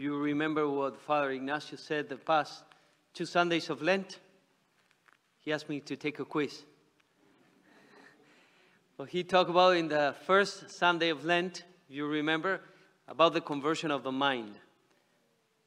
You remember what Father Ignacio said the past two Sundays of Lent? He asked me to take a quiz. Well, he talked about in the first Sunday of Lent, you remember, about the conversion of the mind.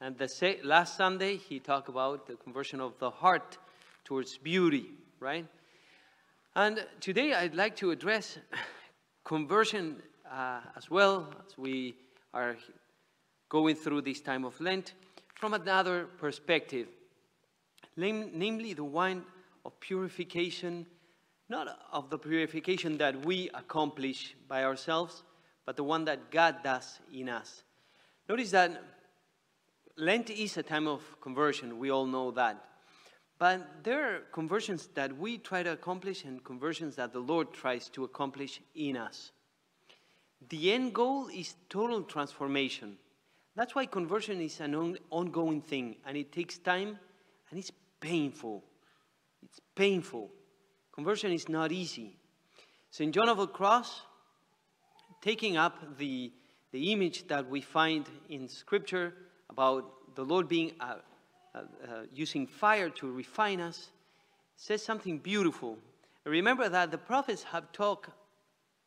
And the last Sunday, he talked about the conversion of the heart towards beauty, right? And today I'd like to address conversion uh, as well as we are going through this time of Lent from another perspective, namely the one of purification, not of the purification that we accomplish by ourselves, but the one that God does in us. Notice that Lent is a time of conversion, we all know that. But there are conversions that we try to accomplish and conversions that the Lord tries to accomplish in us. The end goal is total transformation. That's why conversion is an on ongoing thing and it takes time and it's painful. It's painful. Conversion is not easy. St. John of the Cross, taking up the, the image that we find in Scripture about the Lord being uh, uh, uh, using fire to refine us, says something beautiful. Remember that the prophets have talked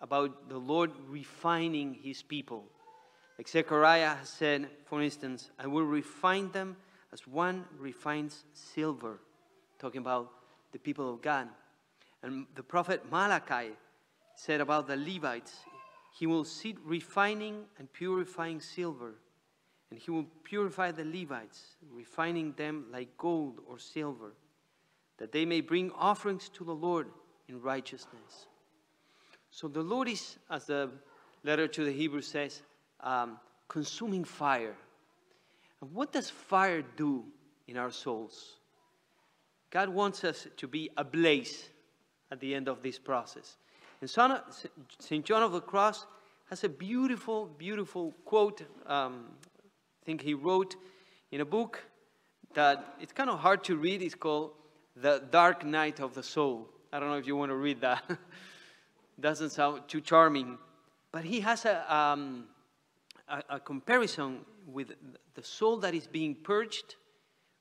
about the Lord refining his people. Like Zechariah has said, for instance, I will refine them as one refines silver, talking about the people of God. And the prophet Malachi said about the Levites, he will sit refining and purifying silver, and he will purify the Levites, refining them like gold or silver, that they may bring offerings to the Lord in righteousness. So the Lord is, as the letter to the Hebrews says, um, consuming fire. And what does fire do in our souls? God wants us to be ablaze at the end of this process. And St. John of the Cross has a beautiful, beautiful quote. Um, I think he wrote in a book that it's kind of hard to read. It's called The Dark Night of the Soul. I don't know if you want to read that. Doesn't sound too charming. But he has a, um, a, a comparison with the soul that is being purged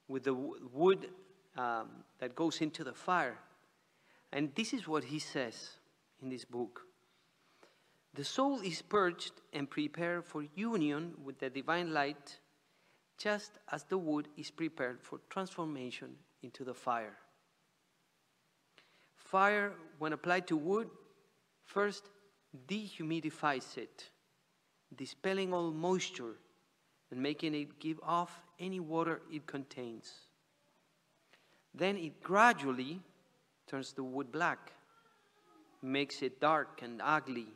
with the wood um, that goes into the fire. And this is what he says in this book. The soul is purged and prepared for union with the divine light, just as the wood is prepared for transformation into the fire. Fire, when applied to wood, first dehumidifies it dispelling all moisture and making it give off any water it contains. Then it gradually turns the wood black, makes it dark and ugly,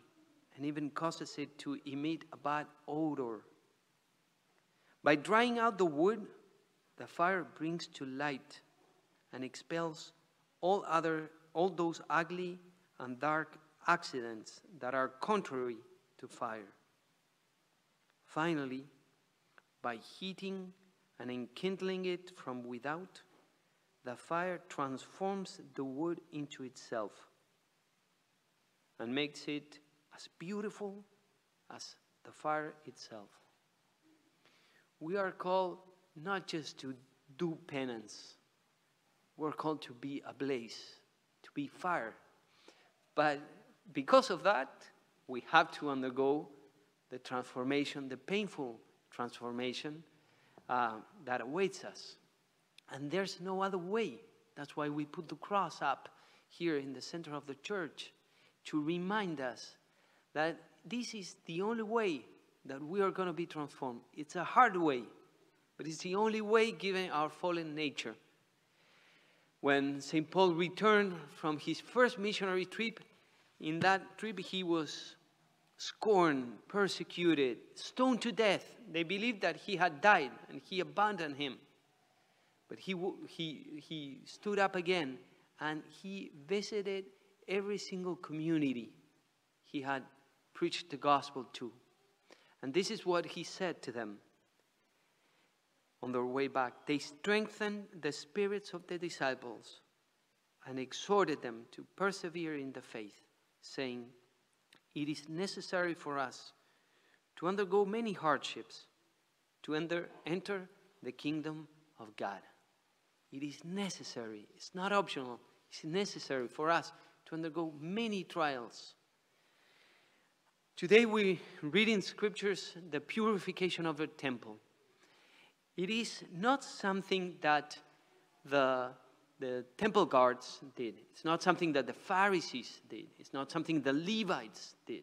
and even causes it to emit a bad odor. By drying out the wood, the fire brings to light and expels all other all those ugly and dark accidents that are contrary to fire. Finally, by heating and enkindling it from without, the fire transforms the wood into itself and makes it as beautiful as the fire itself. We are called not just to do penance, we're called to be ablaze, to be fire. But because of that, we have to undergo the transformation, the painful transformation uh, that awaits us. And there's no other way. That's why we put the cross up here in the center of the church to remind us that this is the only way that we are going to be transformed. It's a hard way, but it's the only way given our fallen nature. When St. Paul returned from his first missionary trip, in that trip he was scorned, persecuted, stoned to death. They believed that he had died and he abandoned him. But he, he, he stood up again and he visited every single community he had preached the gospel to. And this is what he said to them on their way back. They strengthened the spirits of the disciples and exhorted them to persevere in the faith, saying, it is necessary for us to undergo many hardships to enter, enter the kingdom of God. It is necessary, it's not optional, it's necessary for us to undergo many trials. Today we read in scriptures the purification of the temple. It is not something that the, the temple guards did. It's not something that the Pharisees did. It's not something the Levites did.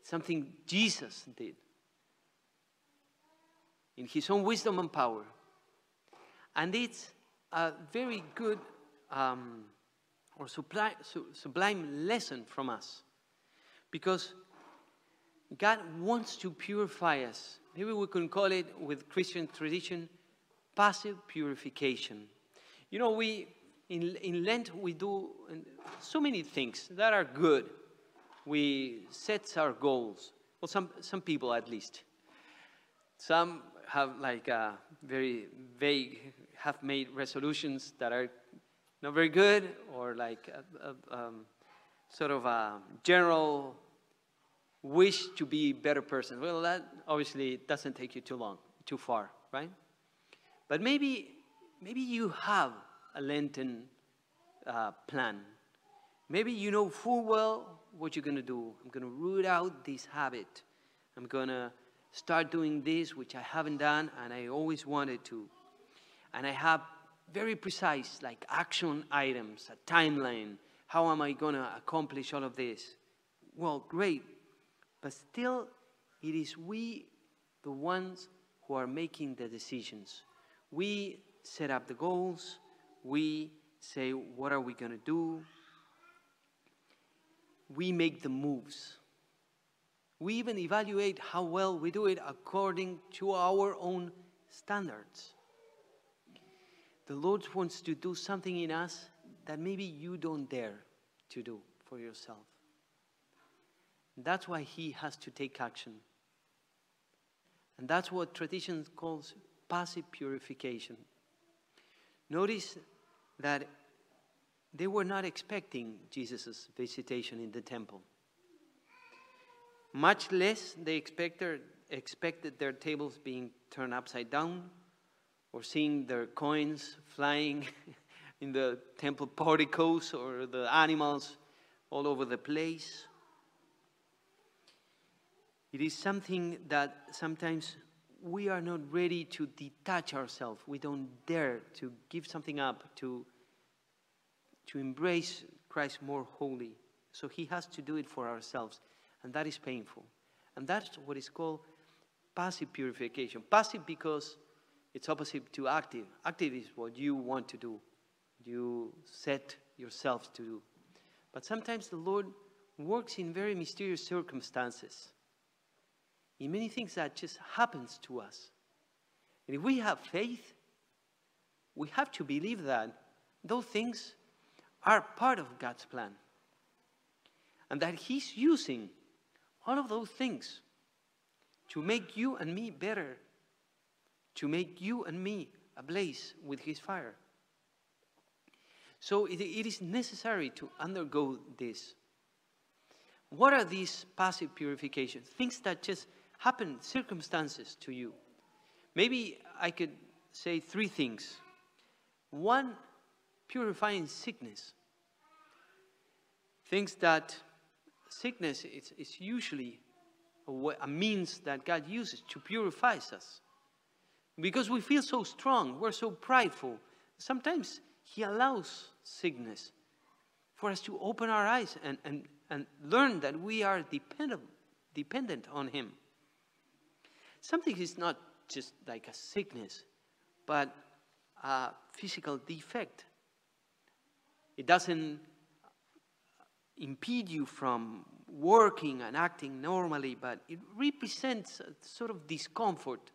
It's something Jesus did in his own wisdom and power. And it's a very good um, or sublime, sublime lesson from us because God wants to purify us. Maybe we can call it, with Christian tradition, passive purification. You know, we in, in Lent we do so many things that are good. We set our goals. Well, some some people at least. Some have like uh, very vague, have made resolutions that are not very good, or like a, a, um, sort of a general wish to be a better person. Well, that obviously doesn't take you too long, too far, right? But maybe, maybe you have a Lenten uh, plan. Maybe you know full well what you're going to do. I'm going to root out this habit. I'm going to start doing this, which I haven't done, and I always wanted to. And I have very precise, like action items, a timeline. How am I going to accomplish all of this? Well, great. But still, it is we, the ones who are making the decisions. We set up the goals. We say, what are we going to do? We make the moves. We even evaluate how well we do it according to our own standards. The Lord wants to do something in us that maybe you don't dare to do for yourself. That's why he has to take action. And that's what tradition calls passive purification. Notice that they were not expecting Jesus' visitation in the temple. Much less they expected, expected their tables being turned upside down or seeing their coins flying in the temple porticos or the animals all over the place. It is something that sometimes we are not ready to detach ourselves. We don't dare to give something up, to, to embrace Christ more wholly. So he has to do it for ourselves. And that is painful. And that's what is called passive purification. Passive because it's opposite to active. Active is what you want to do, you set yourself to do. But sometimes the Lord works in very mysterious circumstances in many things that just happens to us. And if we have faith, we have to believe that those things are part of God's plan. And that He's using all of those things to make you and me better, to make you and me ablaze with His fire. So it, it is necessary to undergo this. What are these passive purifications? Things that just happen, circumstances to you. Maybe I could say three things. One, purifying sickness. Things that sickness is, is usually a, a means that God uses to purify us. Because we feel so strong, we're so prideful. Sometimes He allows sickness for us to open our eyes and, and, and learn that we are dependent, dependent on Him. Something is not just like a sickness, but a physical defect. It doesn't impede you from working and acting normally, but it represents a sort of discomfort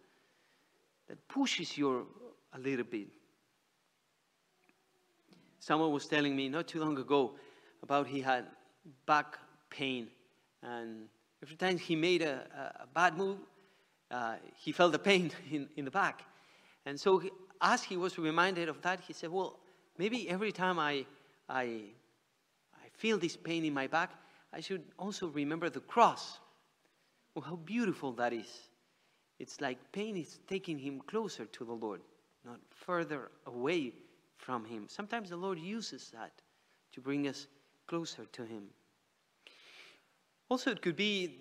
that pushes you a little bit. Someone was telling me not too long ago about he had back pain, and every time he made a, a, a bad move, uh, he felt the pain in, in the back. And so, he, as he was reminded of that, he said, Well, maybe every time I, I, I feel this pain in my back, I should also remember the cross. Well, how beautiful that is. It's like pain is taking him closer to the Lord, not further away from him. Sometimes the Lord uses that to bring us closer to him. Also, it could be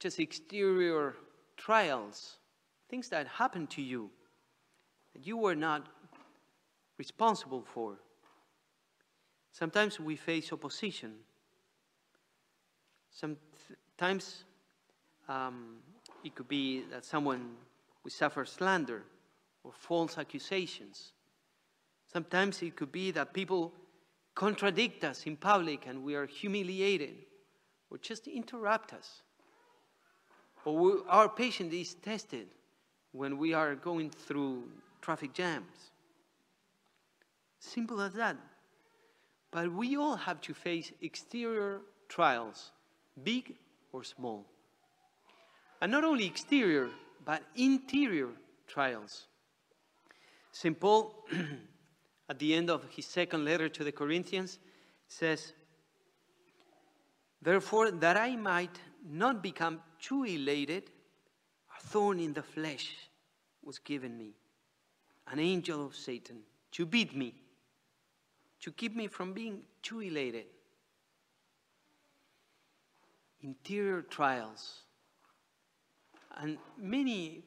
just exterior trials, things that happen to you that you were not responsible for. Sometimes we face opposition. Sometimes um, it could be that someone we suffer slander or false accusations. Sometimes it could be that people contradict us in public and we are humiliated or just interrupt us. We, our patience is tested when we are going through traffic jams. Simple as that. But we all have to face exterior trials, big or small. And not only exterior, but interior trials. St. Paul, at the end of his second letter to the Corinthians, says, Therefore, that I might not become too elated, a thorn in the flesh was given me, an angel of Satan, to beat me, to keep me from being too elated. Interior trials. And many,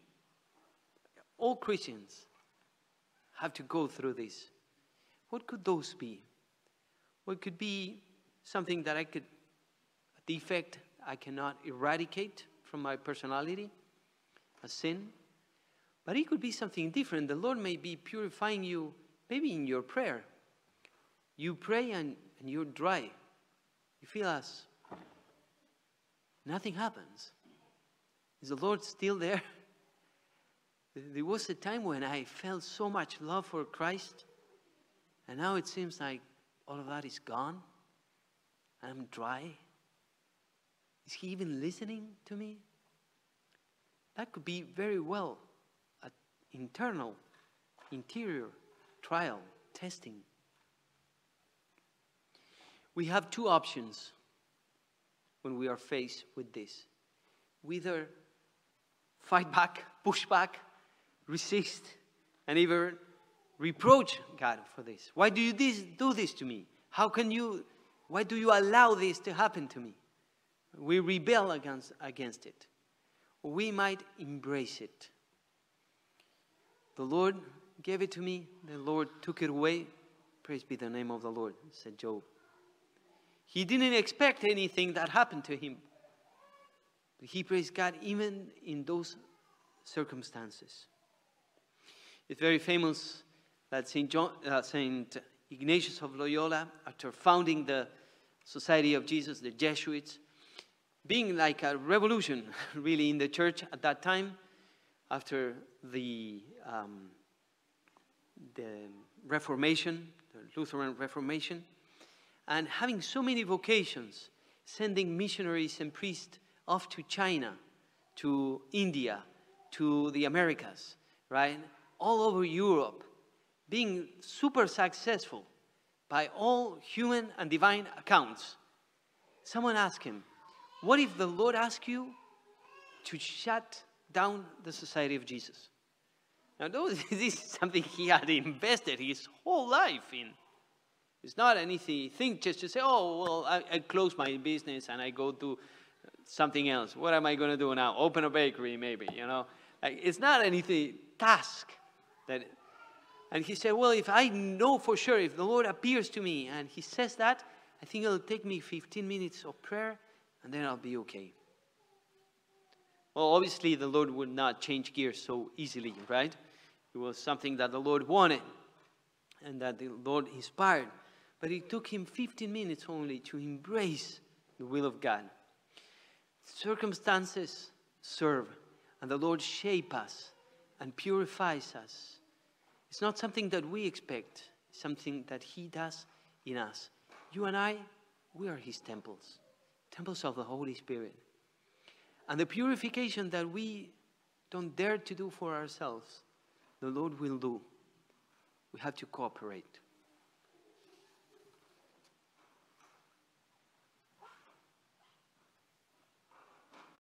all Christians, have to go through this. What could those be? What could be something that I could defect I cannot eradicate from my personality, a sin. But it could be something different. The Lord may be purifying you, maybe in your prayer. You pray and, and you're dry. You feel as nothing happens. Is the Lord still there? There was a time when I felt so much love for Christ, and now it seems like all of that is gone. I'm dry. Is he even listening to me? That could be very well an internal, interior trial, testing. We have two options when we are faced with this. We either fight back, push back, resist, and even reproach God for this. Why do you this, do this to me? How can you, why do you allow this to happen to me? We rebel against, against it. We might embrace it. The Lord gave it to me, the Lord took it away. Praise be the name of the Lord, said Job. He didn't expect anything that happened to him. But he praised God even in those circumstances. It's very famous that St. Uh, St. Ignatius of Loyola, after founding the Society of Jesus, the Jesuits, being like a revolution, really, in the church at that time, after the, um, the Reformation, the Lutheran Reformation, and having so many vocations, sending missionaries and priests off to China, to India, to the Americas, right? All over Europe, being super successful by all human and divine accounts. Someone asked him, what if the Lord asks you to shut down the Society of Jesus? Now, this is something he had invested his whole life in. It's not anything just to say, oh, well, I, I close my business and I go do something else. What am I going to do now? Open a bakery, maybe, you know? Like, it's not anything task that. And he said, well, if I know for sure, if the Lord appears to me and he says that, I think it'll take me 15 minutes of prayer and then I'll be okay. Well, obviously, the Lord would not change gears so easily, right? It was something that the Lord wanted and that the Lord inspired. But it took him 15 minutes only to embrace the will of God. Circumstances serve, and the Lord shape us and purifies us. It's not something that we expect, it's something that He does in us. You and I, we are His temples temples of the Holy Spirit. And the purification that we don't dare to do for ourselves, the Lord will do. We have to cooperate.